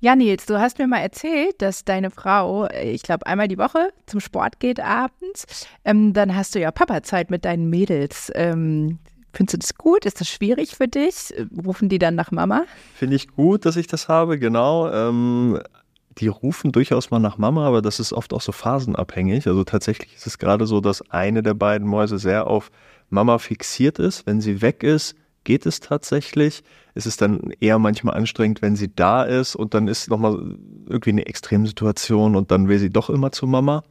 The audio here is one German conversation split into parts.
Ja, Nils, du hast mir mal erzählt, dass deine Frau, äh, ich glaube, einmal die Woche zum Sport geht abends. Ähm, dann hast du ja Papa-Zeit mit deinen Mädels. Ähm, findest du das gut? Ist das schwierig für dich? Rufen die dann nach Mama? Finde ich gut, dass ich das habe, genau. Ähm, die rufen durchaus mal nach Mama, aber das ist oft auch so phasenabhängig. Also tatsächlich ist es gerade so, dass eine der beiden Mäuse sehr auf Mama fixiert ist. Wenn sie weg ist, geht es tatsächlich. Es ist dann eher manchmal anstrengend, wenn sie da ist und dann ist nochmal irgendwie eine Extremsituation und dann will sie doch immer zu Mama.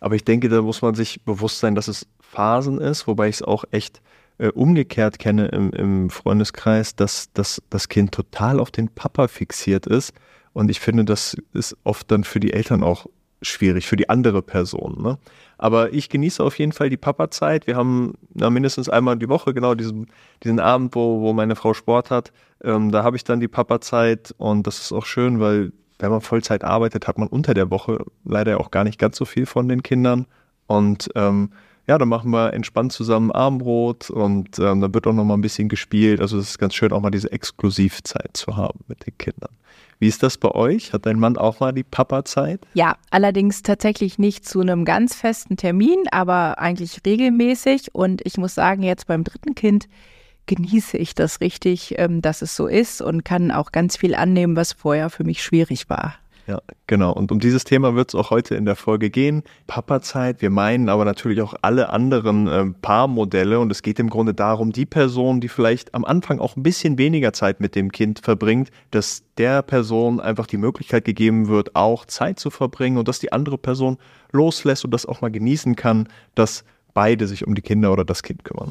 Aber ich denke, da muss man sich bewusst sein, dass es Phasen ist, wobei ich es auch echt äh, umgekehrt kenne im, im Freundeskreis, dass, dass das Kind total auf den Papa fixiert ist. Und ich finde, das ist oft dann für die Eltern auch schwierig, für die andere Person. Ne? Aber ich genieße auf jeden Fall die Papa-Zeit. Wir haben na, mindestens einmal die Woche genau diesen, diesen Abend, wo, wo meine Frau Sport hat. Ähm, da habe ich dann die Papa-Zeit und das ist auch schön, weil wenn man Vollzeit arbeitet, hat man unter der Woche leider auch gar nicht ganz so viel von den Kindern. Und ähm, ja, dann machen wir entspannt zusammen Abendbrot und ähm, dann wird auch noch mal ein bisschen gespielt. Also es ist ganz schön, auch mal diese Exklusivzeit zu haben mit den Kindern. Wie ist das bei euch? Hat dein Mann auch mal die Papa-Zeit? Ja, allerdings tatsächlich nicht zu einem ganz festen Termin, aber eigentlich regelmäßig. Und ich muss sagen, jetzt beim dritten Kind genieße ich das richtig, ähm, dass es so ist und kann auch ganz viel annehmen, was vorher für mich schwierig war. Ja, genau. Und um dieses Thema wird es auch heute in der Folge gehen. Papa-Zeit, wir meinen aber natürlich auch alle anderen äh, Paarmodelle. Und es geht im Grunde darum, die Person, die vielleicht am Anfang auch ein bisschen weniger Zeit mit dem Kind verbringt, dass der Person einfach die Möglichkeit gegeben wird, auch Zeit zu verbringen und dass die andere Person loslässt und das auch mal genießen kann, dass beide sich um die Kinder oder das Kind kümmern.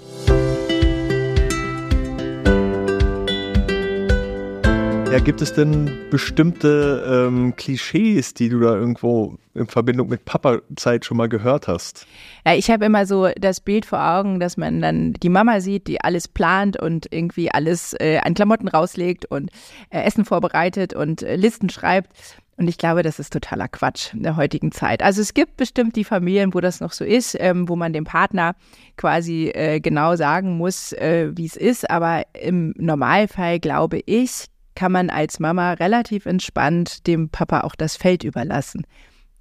Ja, gibt es denn bestimmte ähm, Klischees, die du da irgendwo in Verbindung mit Papa-Zeit schon mal gehört hast? Ja, ich habe immer so das Bild vor Augen, dass man dann die Mama sieht, die alles plant und irgendwie alles äh, an Klamotten rauslegt und äh, Essen vorbereitet und äh, Listen schreibt. Und ich glaube, das ist totaler Quatsch in der heutigen Zeit. Also es gibt bestimmt die Familien, wo das noch so ist, ähm, wo man dem Partner quasi äh, genau sagen muss, äh, wie es ist. Aber im Normalfall glaube ich, kann man als Mama relativ entspannt dem Papa auch das Feld überlassen.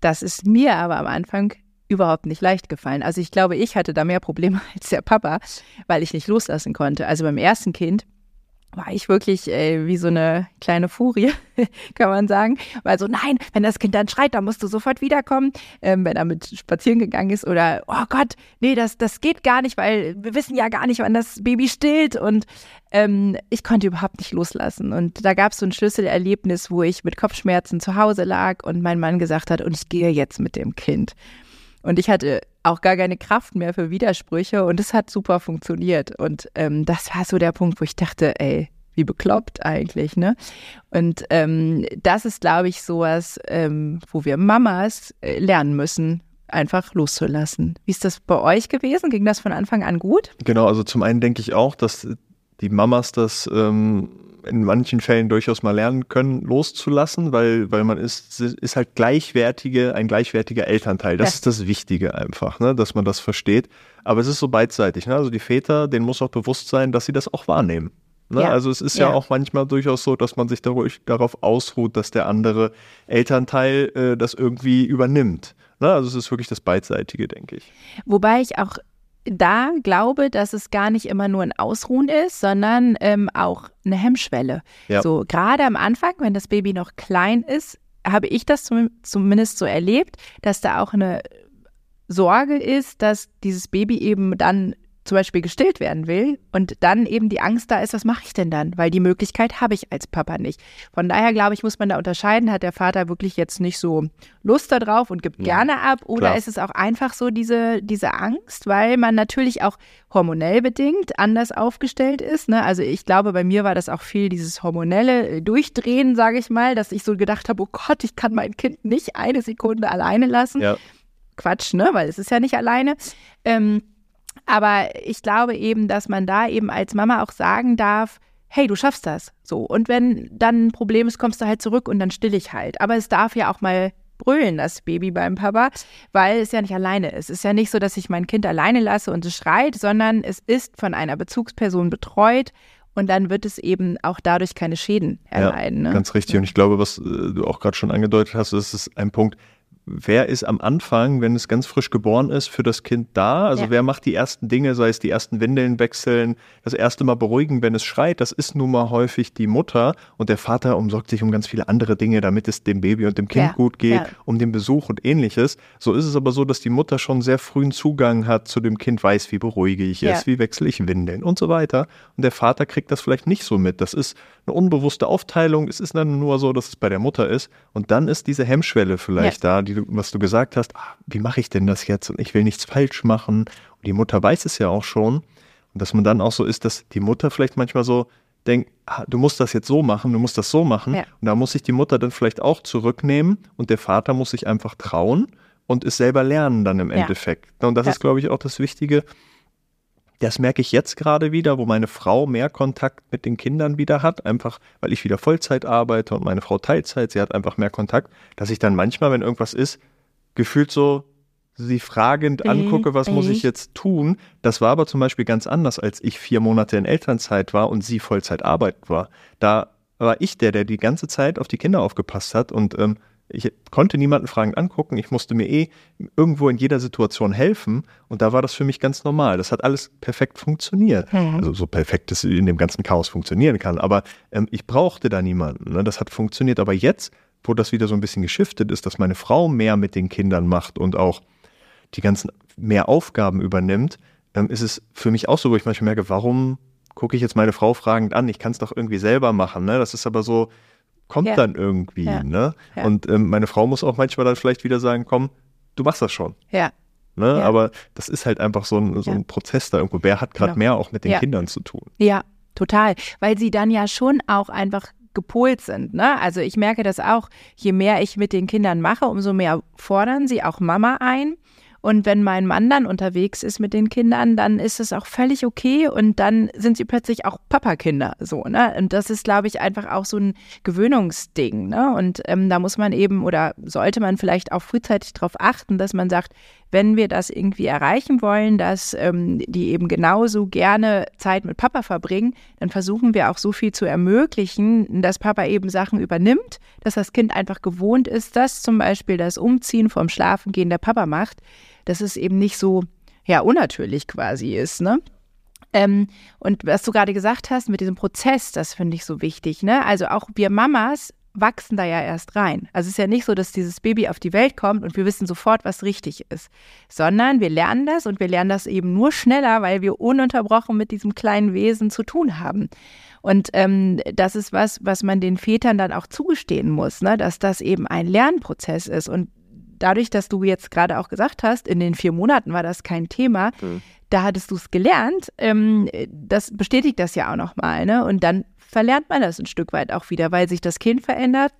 Das ist mir aber am Anfang überhaupt nicht leicht gefallen. Also ich glaube, ich hatte da mehr Probleme als der Papa, weil ich nicht loslassen konnte. Also beim ersten Kind war ich wirklich äh, wie so eine kleine Furie, kann man sagen. Weil so, nein, wenn das Kind dann schreit, dann musst du sofort wiederkommen, ähm, wenn er mit spazieren gegangen ist. Oder, oh Gott, nee, das, das geht gar nicht, weil wir wissen ja gar nicht, wann das Baby stillt. Und ähm, ich konnte überhaupt nicht loslassen. Und da gab es so ein Schlüsselerlebnis, wo ich mit Kopfschmerzen zu Hause lag und mein Mann gesagt hat, und ich gehe jetzt mit dem Kind. Und ich hatte auch gar keine Kraft mehr für Widersprüche und es hat super funktioniert. Und ähm, das war so der Punkt, wo ich dachte, ey, wie bekloppt eigentlich, ne? Und ähm, das ist, glaube ich, sowas, ähm, wo wir Mamas äh, lernen müssen, einfach loszulassen. Wie ist das bei euch gewesen? Ging das von Anfang an gut? Genau, also zum einen denke ich auch, dass die Mamas das ähm, in manchen Fällen durchaus mal lernen können, loszulassen, weil, weil man ist, ist halt gleichwertige, ein gleichwertiger Elternteil. Das ja. ist das Wichtige einfach, ne, dass man das versteht. Aber es ist so beidseitig. Ne? Also die Väter, denen muss auch bewusst sein, dass sie das auch wahrnehmen. Ne? Ja. Also es ist ja. ja. auch manchmal durchaus so, dass man sich darauf ausruht, dass der andere Elternteil äh, das irgendwie übernimmt. Ne? Also es ist wirklich das Beidseitige, denke ich. Wobei ich auch da glaube, dass es gar nicht immer nur ein Ausruhen ist, sondern ähm, auch eine Hemmschwelle. Ja. So gerade am Anfang, wenn das Baby noch klein ist, habe ich das zum, zumindest so erlebt, dass da auch eine Sorge ist, dass dieses Baby eben dann zum Beispiel gestillt werden will und dann eben die Angst da ist, was mache ich denn dann? Weil die Möglichkeit habe ich als Papa nicht. Von daher glaube ich, muss man da unterscheiden, hat der Vater wirklich jetzt nicht so Lust darauf und gibt ja, gerne ab oder klar. ist es auch einfach so diese, diese Angst, weil man natürlich auch hormonell bedingt anders aufgestellt ist. Ne? Also ich glaube, bei mir war das auch viel dieses hormonelle äh, Durchdrehen, sage ich mal, dass ich so gedacht habe, oh Gott, ich kann mein Kind nicht eine Sekunde alleine lassen. Ja. Quatsch, ne? Weil es ist ja nicht alleine. Ähm, aber ich glaube eben, dass man da eben als Mama auch sagen darf, hey, du schaffst das. So. Und wenn dann ein Problem ist, kommst du halt zurück und dann still ich halt. Aber es darf ja auch mal brüllen, das Baby beim Papa, weil es ja nicht alleine ist. Es ist ja nicht so, dass ich mein Kind alleine lasse und es schreit, sondern es ist von einer Bezugsperson betreut Und dann wird es eben auch dadurch keine Schäden erleiden. Ja, ne? Ganz richtig. Und ich glaube, was äh, du auch gerade schon angedeutet hast, das ist ein Punkt, wer ist am Anfang, wenn es ganz frisch geboren ist, für das Kind da? Also Ja. wer macht die ersten Dinge, sei es die ersten Windeln wechseln, das erste Mal beruhigen, wenn es schreit, das ist nun mal häufig die Mutter und der Vater umsorgt sich um ganz viele andere Dinge, damit es dem Baby und dem Kind Ja, gut geht, ja. um den Besuch und ähnliches. So ist es aber so, dass die Mutter schon sehr frühen Zugang hat zu dem Kind, weiß, wie beruhige ich es, wie wechsle ich Windeln und so weiter. Und der Vater kriegt das vielleicht nicht so mit. Das ist eine unbewusste Aufteilung. Es ist dann nur so, dass es bei der Mutter ist. Und dann ist diese Hemmschwelle vielleicht da, die du, was du gesagt hast. Ah, wie mache ich denn das jetzt? Und ich will nichts falsch machen. Und die Mutter weiß es ja auch schon. Und dass man dann auch so ist, dass die Mutter vielleicht manchmal so denkt, ah, du musst das jetzt so machen, du musst das so machen. Ja. Und da muss sich die Mutter dann vielleicht auch zurücknehmen und der Vater muss sich einfach trauen und es selber lernen dann im Ja. Endeffekt. Und das Ja. ist, glaube ich, auch das Wichtige. Das merke ich jetzt gerade wieder, wo meine Frau mehr Kontakt mit den Kindern wieder hat, einfach weil ich wieder Vollzeit arbeite und meine Frau Teilzeit, sie hat einfach mehr Kontakt, dass ich dann manchmal, wenn irgendwas ist, gefühlt so sie fragend Mhm, angucke, was muss mhm. ich jetzt tun. Das war aber zum Beispiel ganz anders, als ich vier Monate in Elternzeit war und sie Vollzeit arbeiten war. Da war ich der, der die ganze Zeit auf die Kinder aufgepasst hat und ähm, ich konnte niemanden fragend angucken. Ich musste mir eh irgendwo in jeder Situation helfen und da war das für mich ganz normal. Das hat alles perfekt funktioniert. Mhm. Also so perfekt es in dem ganzen Chaos funktionieren kann. Aber ähm, ich brauchte da niemanden. Ne? Das hat funktioniert. Aber jetzt, wo das wieder so ein bisschen geschiftet ist, dass meine Frau mehr mit den Kindern macht und auch die ganzen mehr Aufgaben übernimmt, ähm, ist es für mich auch so, wo ich manchmal merke, warum gucke ich jetzt meine Frau fragend an? Ich kann es doch irgendwie selber machen. Ne? Das ist aber so, kommt Ja. dann irgendwie. Ja. Ne? Ja. Und ähm, meine Frau muss auch manchmal dann vielleicht wieder sagen, komm, du machst das schon. Ja, Ne? Aber das ist halt einfach so ein, so ein. Prozess da irgendwo. Wer hat gerade Genau. mehr auch mit den. Kindern zu tun? Ja, total. Weil sie dann ja schon auch einfach gepolt sind. Ne? Also ich merke das auch, je mehr ich mit den Kindern mache, umso mehr fordern sie auch Mama ein. Und wenn mein Mann dann unterwegs ist mit den Kindern, dann ist es auch völlig okay und dann sind sie plötzlich auch Papakinder. So, ne? Und das ist, glaube ich, einfach auch so ein Gewöhnungsding. Ne? Und ähm, da muss man eben oder sollte man vielleicht auch frühzeitig darauf achten, dass man sagt, wenn wir das irgendwie erreichen wollen, dass ähm, die eben genauso gerne Zeit mit Papa verbringen, dann versuchen wir auch so viel zu ermöglichen, dass Papa eben Sachen übernimmt, dass das Kind einfach gewohnt ist, dass zum Beispiel das Umziehen vom Schlafengehen der Papa macht, dass es eben nicht so ja unnatürlich quasi ist, ne? Ähm, und was du gerade gesagt hast mit diesem Prozess, das finde ich so wichtig. Ne? Also auch wir Mamas wachsen da ja erst rein. Also es ist ja nicht so, dass dieses Baby auf die Welt kommt und wir wissen sofort, was richtig ist, sondern wir lernen das und wir lernen das eben nur schneller, weil wir ununterbrochen mit diesem kleinen Wesen zu tun haben. Und ähm, das ist was, was man den Vätern dann auch zugestehen muss, ne? dass das eben ein Lernprozess ist. Und dadurch, dass du jetzt gerade auch gesagt hast, in den vier Monaten war das kein Thema, da hattest du es gelernt, ähm, das bestätigt das ja auch nochmal. Ne? Und dann verlernt man das ein Stück weit auch wieder, weil sich das Kind verändert.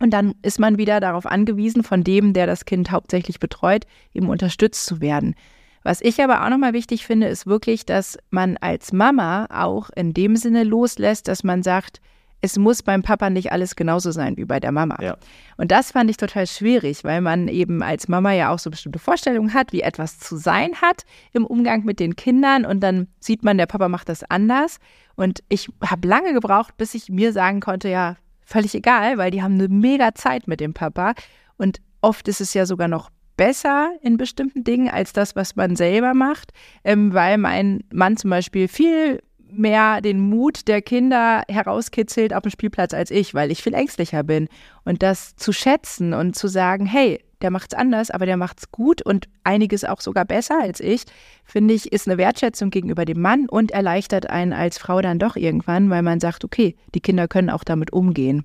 Und dann ist man wieder darauf angewiesen, von dem, der das Kind hauptsächlich betreut, eben unterstützt zu werden. Was ich aber auch nochmal wichtig finde, ist wirklich, dass man als Mama auch in dem Sinne loslässt, dass man sagt, es muss beim Papa nicht alles genauso sein wie bei der Mama. Ja. Und das fand ich total schwierig, weil man eben als Mama ja auch so bestimmte Vorstellungen hat, wie etwas zu sein hat im Umgang mit den Kindern. Und dann sieht man, der Papa macht das anders. Und ich habe lange gebraucht, bis ich mir sagen konnte, ja, völlig egal, weil die haben eine mega Zeit mit dem Papa. Und oft ist es ja sogar noch besser in bestimmten Dingen als das, was man selber macht, ähm, weil mein Mann zum Beispiel viel mehr den Mut der Kinder herauskitzelt auf dem Spielplatz als ich, weil ich viel ängstlicher bin. Und das zu schätzen und zu sagen, hey, der macht's anders, aber der macht's gut und einiges auch sogar besser als ich, finde ich, ist eine Wertschätzung gegenüber dem Mann und erleichtert einen als Frau dann doch irgendwann, weil man sagt, okay, die Kinder können auch damit umgehen.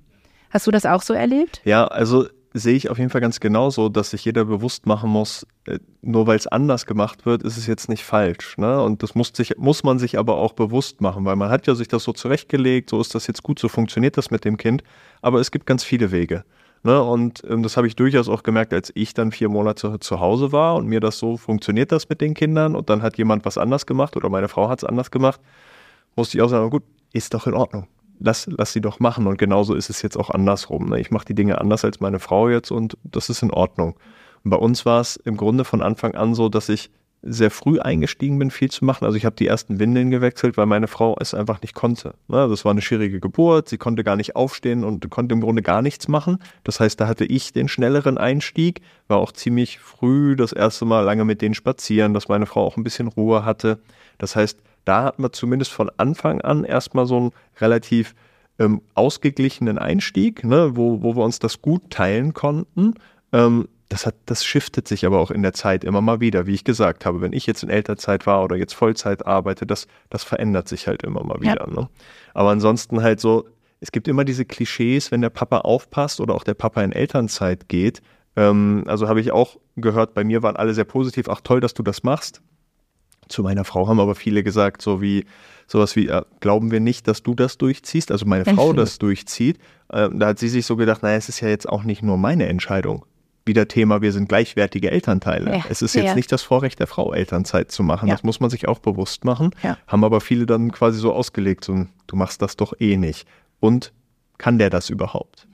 Hast du das auch so erlebt? Ja, also sehe ich auf jeden Fall ganz genauso, dass sich jeder bewusst machen muss, äh, nur weil es anders gemacht wird, ist es jetzt nicht falsch. Ne? Und das muss, sich, muss man sich aber auch bewusst machen, weil man hat ja sich das so zurechtgelegt, so ist das jetzt gut, so funktioniert das mit dem Kind. Aber es gibt ganz viele Wege. Ne? Und ähm, das habe ich durchaus auch gemerkt, als ich dann vier Monate zu Hause war und mir das so funktioniert das mit den Kindern und dann hat jemand was anders gemacht oder meine Frau hat es anders gemacht, musste ich auch sagen, gut, ist doch in Ordnung lass, lass sie doch machen. Und genauso ist es jetzt auch andersrum. Ne? Ich mache die Dinge anders als meine Frau jetzt und das ist in Ordnung. Und bei uns war es im Grunde von Anfang an so, dass ich sehr früh eingestiegen bin, viel zu machen. Also ich habe die ersten Windeln gewechselt, weil meine Frau es einfach nicht konnte. Ne? Das war eine schwierige Geburt, sie konnte gar nicht aufstehen und konnte im Grunde gar nichts machen. Das heißt, da hatte ich den schnelleren Einstieg, war auch ziemlich früh das erste Mal lange mit denen spazieren, dass meine Frau auch ein bisschen Ruhe hatte. Das heißt, da hat man zumindest von Anfang an erstmal so einen relativ ähm, ausgeglichenen Einstieg, ne? wo, wo wir uns das gut teilen konnten. Ähm, das hat, das shiftet sich aber auch in der Zeit immer mal wieder, wie ich gesagt habe. Wenn ich jetzt in Elternzeit war oder jetzt Vollzeit arbeite, das, das verändert sich halt immer mal wieder. Ja. Ne? Aber ansonsten halt so, es gibt immer diese Klischees, wenn der Papa aufpasst oder auch der Papa in Elternzeit geht. Ähm, also habe ich auch gehört, bei mir waren alle sehr positiv, ach toll, dass du das machst. Zu meiner Frau haben aber viele gesagt, so wie, sowas wie, äh, glauben wir nicht, dass du das durchziehst, also meine Frau das durchzieht. Äh, da hat sie sich so gedacht, naja, es ist ja jetzt auch nicht nur meine Entscheidung wieder Thema, wir sind gleichwertige Elternteile. Ja, es ist jetzt ja. nicht das Vorrecht der Frau, Elternzeit zu machen. Ja. Das muss man sich auch bewusst machen. Haben aber viele dann quasi so ausgelegt, so, du machst das doch eh nicht. Und kann der das überhaupt?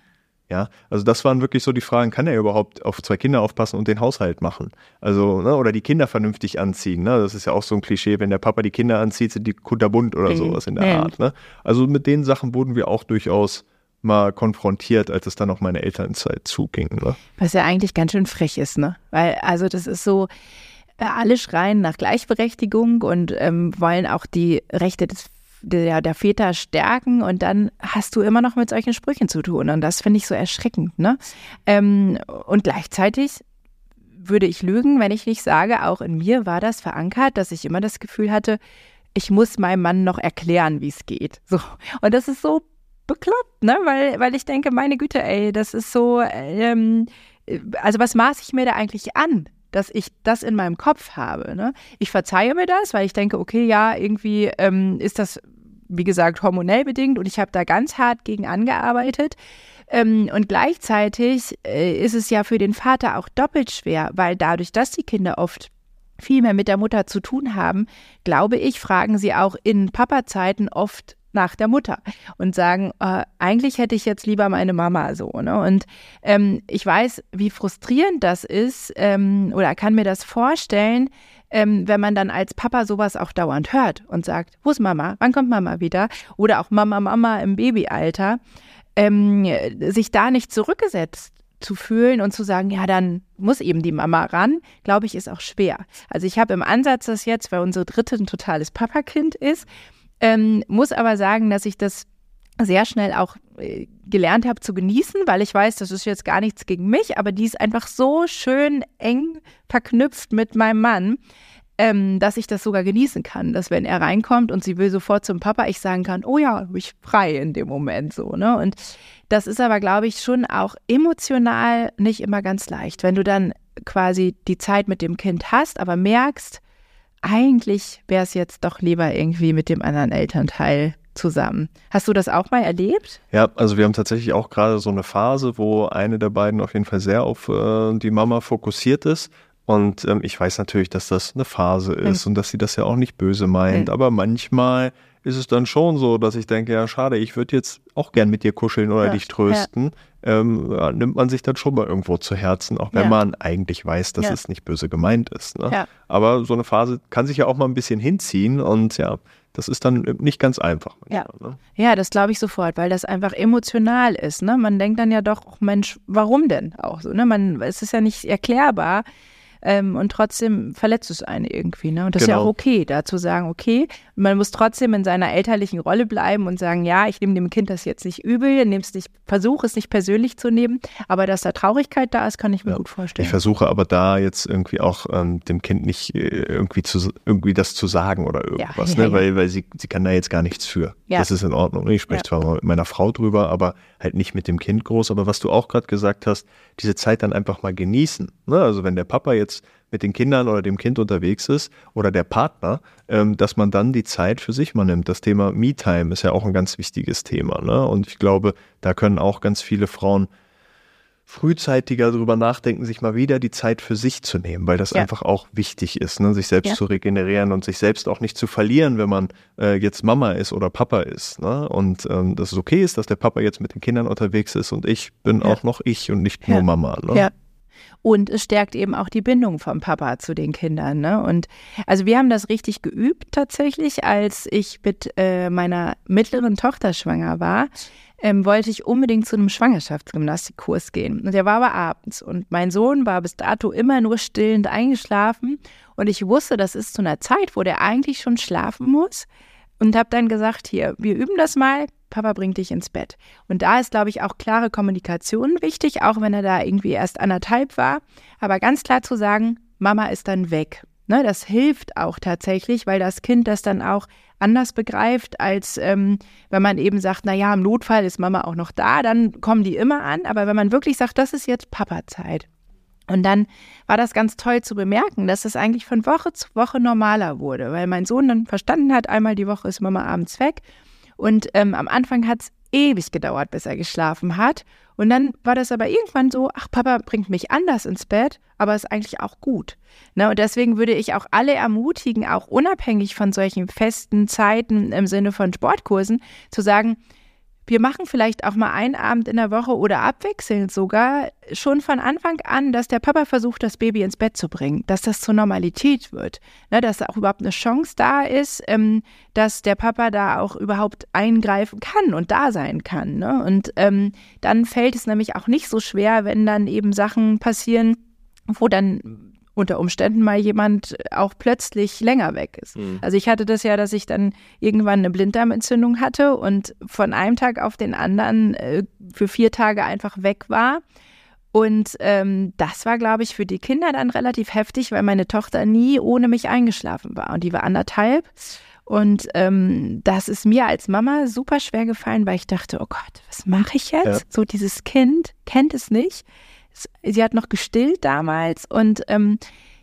Ja, also das waren wirklich so die Fragen, kann er überhaupt auf zwei Kinder aufpassen und den Haushalt machen? Also, ne, oder die Kinder vernünftig anziehen, ne? Das ist ja auch so ein Klischee, wenn der Papa die Kinder anzieht, sind die kunterbunt oder mhm. sowas in der Art, ne? Also mit den Sachen wurden wir auch durchaus mal konfrontiert, als es dann auf meine Elternzeit zuging. Ne? Was ja eigentlich ganz schön frech ist, ne? Weil, also das ist so, äh, alle schreien nach Gleichberechtigung und ähm, wollen auch die Rechte des der, der Väter stärken und dann hast du immer noch mit solchen Sprüchen zu tun. Und das finde ich so erschreckend. Ne? Ähm, und gleichzeitig würde ich lügen, wenn ich nicht sage, auch in mir war das verankert, dass ich immer das Gefühl hatte, ich muss meinem Mann noch erklären, wie es geht. So. Und das ist so bekloppt, ne? Weil, weil ich denke, meine Güte, ey, das ist so, ähm, also was maße ich mir da eigentlich an? dass ich das in meinem Kopf habe. Ne? Ich verzeihe mir das, weil ich denke, okay, ja, irgendwie ähm, ist das, wie gesagt, hormonell bedingt und ich habe da ganz hart gegen angearbeitet. Ähm, und gleichzeitig äh, ist es ja für den Vater auch doppelt schwer, weil dadurch, dass die Kinder oft viel mehr mit der Mutter zu tun haben, glaube ich, fragen sie auch in Papa-Zeiten oft nach der Mutter und sagen, äh, eigentlich hätte ich jetzt lieber meine Mama so. Ne? Und ähm, ich weiß, wie frustrierend das ist ähm, oder kann mir das vorstellen, ähm, wenn man dann als Papa sowas auch dauernd hört und sagt, wo ist Mama? Wann kommt Mama wieder? Oder auch Mama, Mama im Babyalter, ähm, sich da nicht zurückgesetzt zu fühlen und zu sagen, ja, dann muss eben die Mama ran, glaube ich, ist auch schwer. Also ich habe im Ansatz das jetzt, weil unsere dritte ein totales Papakind ist, ähm, muss aber sagen, dass ich das sehr schnell auch äh, gelernt habe zu genießen, weil ich weiß, das ist jetzt gar nichts gegen mich, aber die ist einfach so schön eng verknüpft mit meinem Mann, ähm, dass ich das sogar genießen kann, dass wenn er reinkommt und sie will sofort zum Papa, ich sagen kann, oh ja, ich frei in dem Moment so, ne? Und das ist aber, glaube ich, schon auch emotional nicht immer ganz leicht, wenn du dann quasi die Zeit mit dem Kind hast, aber merkst, eigentlich wäre es jetzt doch lieber irgendwie mit dem anderen Elternteil zusammen. Hast du das auch mal erlebt? Ja, also wir haben tatsächlich auch gerade so eine Phase, wo eine der beiden auf jeden Fall sehr auf äh, die Mama fokussiert ist. Und ähm, ich weiß natürlich, dass das eine Phase ist mhm. und dass sie das ja auch nicht böse meint. Mhm. Aber manchmal ist es dann schon so, dass ich denke, ja, schade, ich würde jetzt auch gern mit dir kuscheln oder ja, dich trösten. Ja. Ähm, ja, nimmt man sich dann schon mal irgendwo zu Herzen, auch wenn man eigentlich weiß, dass es nicht böse gemeint ist. Ne? Aber so eine Phase kann sich ja auch mal ein bisschen hinziehen und ja, das ist dann nicht ganz einfach. Manchmal, ja. Ne? ja, das glaube ich sofort, weil das einfach emotional ist. Ne? Man denkt dann ja doch, Mensch, warum denn auch so? Ne? Man, es ist ja nicht erklärbar. Ähm, und trotzdem verletzt es einen irgendwie. Ne? Und das genau. ist ja auch genau. okay, da zu sagen, okay, man muss trotzdem in seiner elterlichen Rolle bleiben und sagen, ja, ich nehme dem Kind das jetzt nicht übel, nehm's nicht, versuche es nicht persönlich zu nehmen, aber dass da Traurigkeit da ist, kann ich mir ja. gut vorstellen. Ich versuche aber da jetzt irgendwie auch ähm, dem Kind nicht äh, irgendwie zu irgendwie das zu sagen oder irgendwas, ja, ne? ja, weil, weil sie, sie kann da jetzt gar nichts für. Das ist in Ordnung. Ich spreche zwar mal mit meiner Frau drüber, aber halt nicht mit dem Kind groß. Aber was du auch gerade gesagt hast, diese Zeit dann einfach mal genießen. Ne? Also wenn der Papa jetzt mit den Kindern oder dem Kind unterwegs ist oder der Partner, ähm, dass man dann die Zeit für sich mal nimmt. Das Thema Me-Time ist ja auch ein ganz wichtiges Thema. Ne? Und ich glaube, da können auch ganz viele Frauen frühzeitiger darüber nachdenken, sich mal wieder die Zeit für sich zu nehmen, weil das ja. einfach auch wichtig ist, ne? sich selbst ja. zu regenerieren und sich selbst auch nicht zu verlieren, wenn man äh, jetzt Mama ist oder Papa ist. Ne? Und ähm, dass es okay ist, dass der Papa jetzt mit den Kindern unterwegs ist und ich bin ja. auch noch ich und nicht nur Mama. Ne? Ja. Und es stärkt eben auch die Bindung vom Papa zu den Kindern. Ne? Und also wir haben das richtig geübt tatsächlich, als ich mit äh, meiner mittleren Tochter schwanger war. Ähm, wollte ich unbedingt zu einem Schwangerschaftsgymnastikkurs gehen. Und der war aber abends. Und mein Sohn war bis dato immer nur stillend eingeschlafen. Und ich wusste, das ist zu einer Zeit, wo der eigentlich schon schlafen muss. Und habe dann gesagt, hier, wir üben das mal. Papa bringt dich ins Bett. Und da ist, glaube ich, auch klare Kommunikation wichtig, auch wenn er da irgendwie erst anderthalb war. Aber ganz klar zu sagen, Mama ist dann weg. Ne, das hilft auch tatsächlich, weil das Kind das dann auch anders begreift, als ähm, wenn man eben sagt, na ja, im Notfall ist Mama auch noch da, dann kommen die immer an. Aber wenn man wirklich sagt, das ist jetzt Papa-Zeit. Und dann war das ganz toll zu bemerken, dass es eigentlich von Woche zu Woche normaler wurde, weil mein Sohn dann verstanden hat, einmal die Woche ist Mama abends weg und ähm, am Anfang hat es ewig gedauert, bis er geschlafen hat. Und dann war das aber irgendwann so, ach, Papa bringt mich anders ins Bett, aber ist eigentlich auch gut. Ne? Und deswegen würde ich auch alle ermutigen, auch unabhängig von solchen festen Zeiten im Sinne von Sportkursen, zu sagen, wir machen vielleicht auch mal einen Abend in der Woche oder abwechselnd sogar schon von Anfang an, dass der Papa versucht, das Baby ins Bett zu bringen, dass das zur Normalität wird, ne, dass da auch überhaupt eine Chance da ist, ähm, dass der Papa da auch überhaupt eingreifen kann und da sein kann. Ne? Und ähm, dann fällt es nämlich auch nicht so schwer, wenn dann eben Sachen passieren, wo dann unter Umständen mal jemand auch plötzlich länger weg ist. Mhm. Also ich hatte das ja, dass ich dann irgendwann eine Blinddarmentzündung hatte und von einem Tag auf den anderen äh, für vier Tage einfach weg war. Und ähm, das war, glaube ich, für die Kinder dann relativ heftig, weil meine Tochter nie ohne mich eingeschlafen war. Und die war anderthalb. Und ähm, das ist mir als Mama super schwer gefallen, weil ich dachte, oh Gott, was mache ich jetzt? Ja. So dieses Kind kennt es nicht sie hat noch gestillt damals und ähm,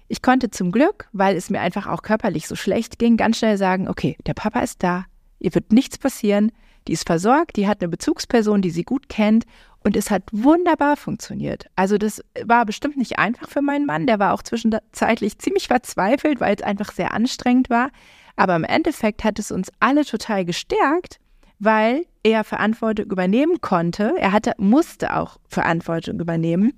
ich konnte zum Glück, weil es mir einfach auch körperlich so schlecht ging, ganz schnell sagen, okay, der Papa ist da, ihr wird nichts passieren, die ist versorgt, die hat eine Bezugsperson, die sie gut kennt und es hat wunderbar funktioniert. Also das war bestimmt nicht einfach für meinen Mann, der war auch zwischenzeitlich ziemlich verzweifelt, weil es einfach sehr anstrengend war, aber im Endeffekt hat es uns alle total gestärkt, weil er Verantwortung übernehmen konnte. Er hatte, musste auch Verantwortung übernehmen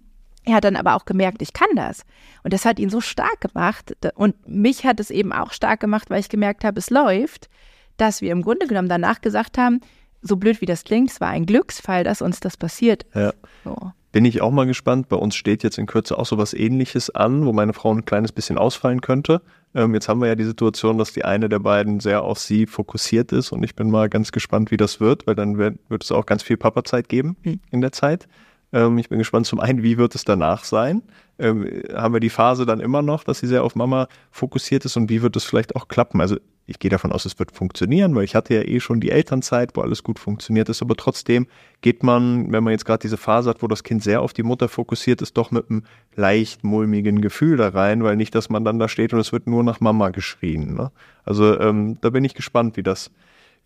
er hat dann aber auch gemerkt, ich kann das. Und das hat ihn so stark gemacht. Und mich hat es eben auch stark gemacht, weil ich gemerkt habe, es läuft, dass wir im Grunde genommen danach gesagt haben, so blöd wie das klingt, es war ein Glücksfall, dass uns das passiert ist. Ja. So. Bin ich auch mal gespannt. Bei uns steht jetzt in Kürze auch so was ähnliches an, wo meine Frau ein kleines bisschen ausfallen könnte. Ähm, jetzt haben wir ja die Situation, dass die eine der beiden sehr auf sie fokussiert ist und ich bin mal ganz gespannt, wie das wird, weil dann wird, wird es auch ganz viel Papa-Zeit geben hm. in der Zeit. Ähm, ich bin gespannt zum einen, wie wird es danach sein? Ähm, haben wir die Phase dann immer noch, dass sie sehr auf Mama fokussiert ist und wie wird es vielleicht auch klappen? Also ich gehe davon aus, es wird funktionieren, weil ich hatte ja eh schon die Elternzeit, wo alles gut funktioniert ist, aber trotzdem geht man, wenn man jetzt gerade diese Phase hat, wo das Kind sehr auf die Mutter fokussiert ist, doch mit einem leicht mulmigen Gefühl da rein, weil nicht, dass man dann da steht und es wird nur nach Mama geschrien. Ne? Also ähm, da bin ich gespannt, wie das,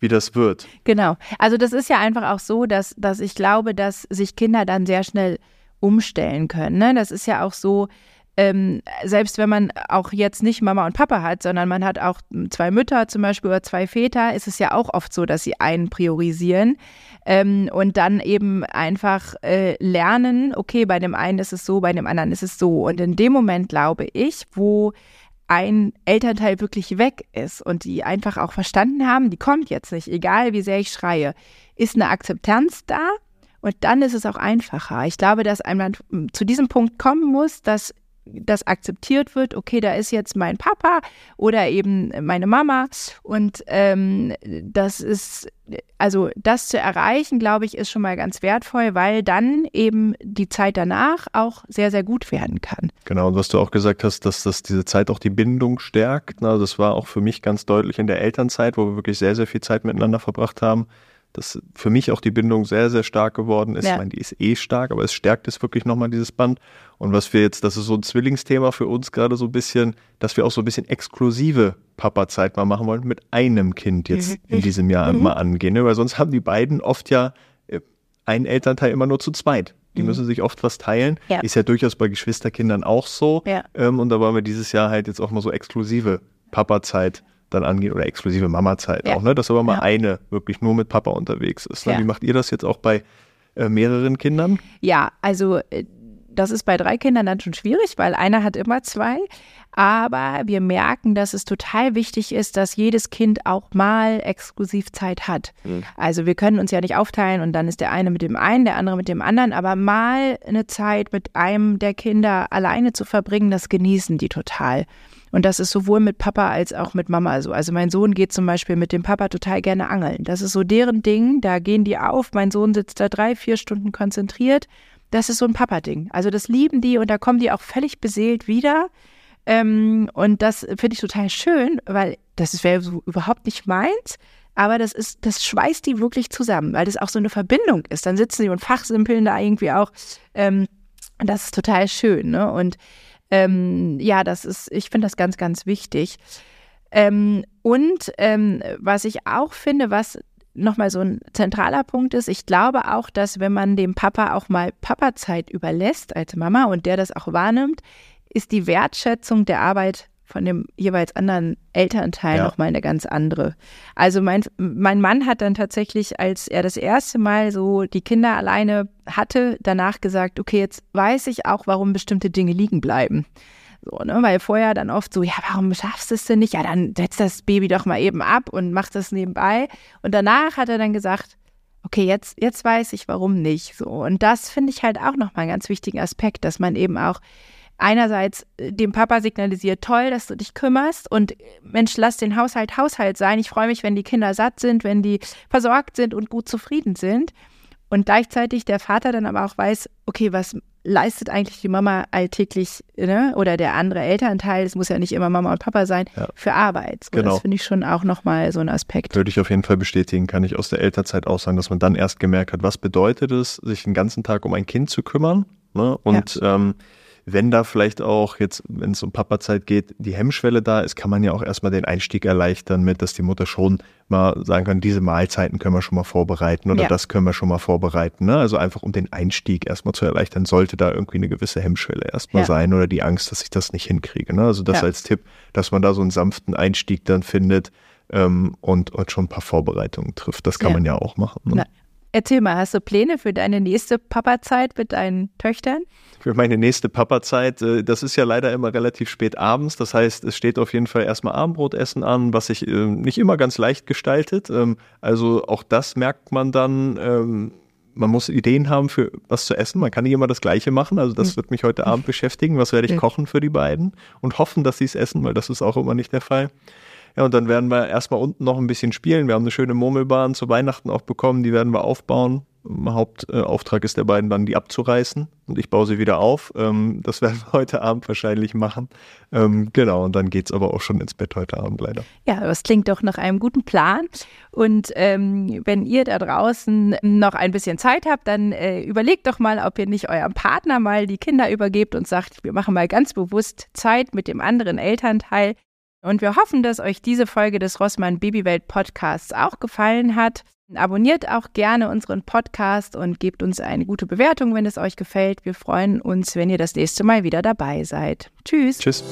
wie das wird. Genau. Also das ist ja einfach auch so, dass, dass ich glaube, dass sich Kinder dann sehr schnell umstellen können. Ne? Das ist ja auch so, ähm, selbst wenn man auch jetzt nicht Mama und Papa hat, sondern man hat auch zwei Mütter zum Beispiel oder zwei Väter, ist es ja auch oft so, dass sie einen priorisieren ähm, und dann eben einfach äh, lernen, okay, bei dem einen ist es so, bei dem anderen ist es so. Und in dem Moment glaube ich, wo ein Elternteil wirklich weg ist und die einfach auch verstanden haben, die kommt jetzt nicht, egal wie sehr ich schreie, ist eine Akzeptanz da und dann ist es auch einfacher. Ich glaube, dass einmal zu diesem Punkt kommen muss, dass das akzeptiert wird, okay, da ist jetzt mein Papa oder eben meine Mama und ähm, das ist, also das zu erreichen, glaube ich, ist schon mal ganz wertvoll, weil dann eben die Zeit danach auch sehr, sehr gut werden kann. Genau, und was du auch gesagt hast, dass das diese Zeit auch die Bindung stärkt, na, das war auch für mich ganz deutlich in der Elternzeit, wo wir wirklich sehr, sehr viel Zeit miteinander verbracht haben dass für mich auch die Bindung sehr, sehr stark geworden ist. Ja. Ich meine, die ist eh stark, aber es stärkt es wirklich nochmal dieses Band. Und was wir jetzt, das ist so ein Zwillingsthema für uns gerade so ein bisschen, dass wir auch so ein bisschen exklusive Papa-Zeit mal machen wollen, mit einem Kind jetzt mhm. in diesem Jahr mhm. mal angehen. Ne? Weil sonst haben die beiden oft ja äh, einen Elternteil immer nur zu zweit. Die mhm. müssen sich oft was teilen. Ja. Ist ja durchaus bei Geschwisterkindern auch so. Ja. Ähm, und da wollen wir dieses Jahr halt jetzt auch mal so exklusive Papa-Zeit dann angehen oder exklusive Mama-Zeit ja. auch, ne? Dass aber mal ja. eine wirklich nur mit Papa unterwegs ist. Ne? Ja. Wie macht ihr das jetzt auch bei äh, mehreren Kindern? Ja, also äh, das ist bei drei Kindern dann schon schwierig, weil einer hat immer zwei. Aber wir merken, dass es total wichtig ist, dass jedes Kind auch mal Exklusivzeit hat. Mhm. Also wir können uns ja nicht aufteilen und dann ist der eine mit dem einen, der andere mit dem anderen, aber mal eine Zeit mit einem der Kinder alleine zu verbringen, das genießen die total. Und das ist sowohl mit Papa als auch mit Mama so. Also mein Sohn geht zum Beispiel mit dem Papa total gerne angeln. Das ist so deren Ding. Da gehen die auf. Mein Sohn sitzt da drei, vier Stunden konzentriert. Das ist so ein Papa-Ding. Also das lieben die und da kommen die auch völlig beseelt wieder. Ähm, und das finde ich total schön, weil das wäre so überhaupt nicht meins. Aber das ist, das schweißt die wirklich zusammen, weil das auch so eine Verbindung ist. Dann sitzen die und fachsimpeln da irgendwie auch. Ähm, das ist total schön. Ne? Und ähm, ja, das ist, ich finde das ganz, ganz wichtig. Ähm, und ähm, was ich auch finde, was nochmal so ein zentraler Punkt ist, ich glaube auch, dass wenn man dem Papa auch mal Papazeit überlässt als Mama und der das auch wahrnimmt, ist die Wertschätzung der Arbeit von dem jeweils anderen Elternteil ja. nochmal eine ganz andere. Also mein, mein Mann hat dann tatsächlich, als er das erste Mal so die Kinder alleine hatte, danach gesagt, okay, jetzt weiß ich auch, warum bestimmte Dinge liegen bleiben. So, ne, weil vorher dann oft so, ja, warum schaffst du es denn nicht? Ja, dann setz das Baby doch mal eben ab und mach das nebenbei. Und danach hat er dann gesagt, okay, jetzt, jetzt weiß ich, warum nicht. So. Und das finde ich halt auch nochmal einen ganz wichtigen Aspekt, dass man eben auch einerseits äh, dem Papa signalisiert, toll, dass du dich kümmerst und äh, Mensch, lass den Haushalt Haushalt sein. Ich freue mich, wenn die Kinder satt sind, wenn die versorgt sind und gut zufrieden sind. Und gleichzeitig der Vater dann aber auch weiß, okay, was leistet eigentlich die Mama alltäglich ne? oder der andere Elternteil, es muss ja nicht immer Mama und Papa sein, ja. für Arbeit. So, genau. Das finde ich schon auch nochmal so ein Aspekt. Würde ich auf jeden Fall bestätigen, kann ich aus der Elternzeit auch sagen, dass man dann erst gemerkt hat, was bedeutet es, sich den ganzen Tag um ein Kind zu kümmern. Ne? Und ja. ähm, wenn da vielleicht auch jetzt, wenn es um Papazeit geht, die Hemmschwelle da ist, kann man ja auch erstmal den Einstieg erleichtern mit, dass die Mutter schon mal sagen kann, diese Mahlzeiten können wir schon mal vorbereiten oder ja. das können wir schon mal vorbereiten. Ne? Also einfach um den Einstieg erstmal zu erleichtern, sollte da irgendwie eine gewisse Hemmschwelle erstmal ja. sein oder die Angst, dass ich das nicht hinkriege. Ne? Also das ja. als Tipp, dass man da so einen sanften Einstieg dann findet ähm, und, und schon ein paar Vorbereitungen trifft. Das kann man ja auch machen. Ne? Erzähl mal, hast du Pläne für deine nächste Papazeit mit deinen Töchtern? Für meine nächste Papazeit, äh, das ist ja leider immer relativ spät abends. Das heißt, es steht auf jeden Fall erstmal Abendbrotessen an, was sich äh, nicht immer ganz leicht gestaltet. Ähm, also auch das merkt man dann. Ähm, man muss Ideen haben für was zu essen. Man kann nicht immer das Gleiche machen. Also das hm. wird mich heute Abend beschäftigen. Was werde ich kochen für die beiden? Und hoffen, dass sie es essen, weil das ist auch immer nicht der Fall. Ja, und dann werden wir erstmal unten noch ein bisschen spielen. Wir haben eine schöne Murmelbahn zu Weihnachten auch bekommen, die werden wir aufbauen. Hauptauftrag ist der beiden dann, die abzureißen und ich baue sie wieder auf. Ähm, das werden wir heute Abend wahrscheinlich machen. Ähm, genau, und dann geht es aber auch schon ins Bett heute Abend leider. Ja, das klingt doch nach einem guten Plan. Und ähm, wenn ihr da draußen noch ein bisschen Zeit habt, dann äh, überlegt doch mal, ob ihr nicht eurem Partner mal die Kinder übergebt und sagt, wir machen mal ganz bewusst Zeit mit dem anderen Elternteil. Und wir hoffen, dass euch diese Folge des Rossmann Babywelt Podcasts auch gefallen hat. Abonniert auch gerne unseren Podcast und gebt uns eine gute Bewertung, wenn es euch gefällt. Wir freuen uns, wenn ihr das nächste Mal wieder dabei seid. Tschüss. Tschüss.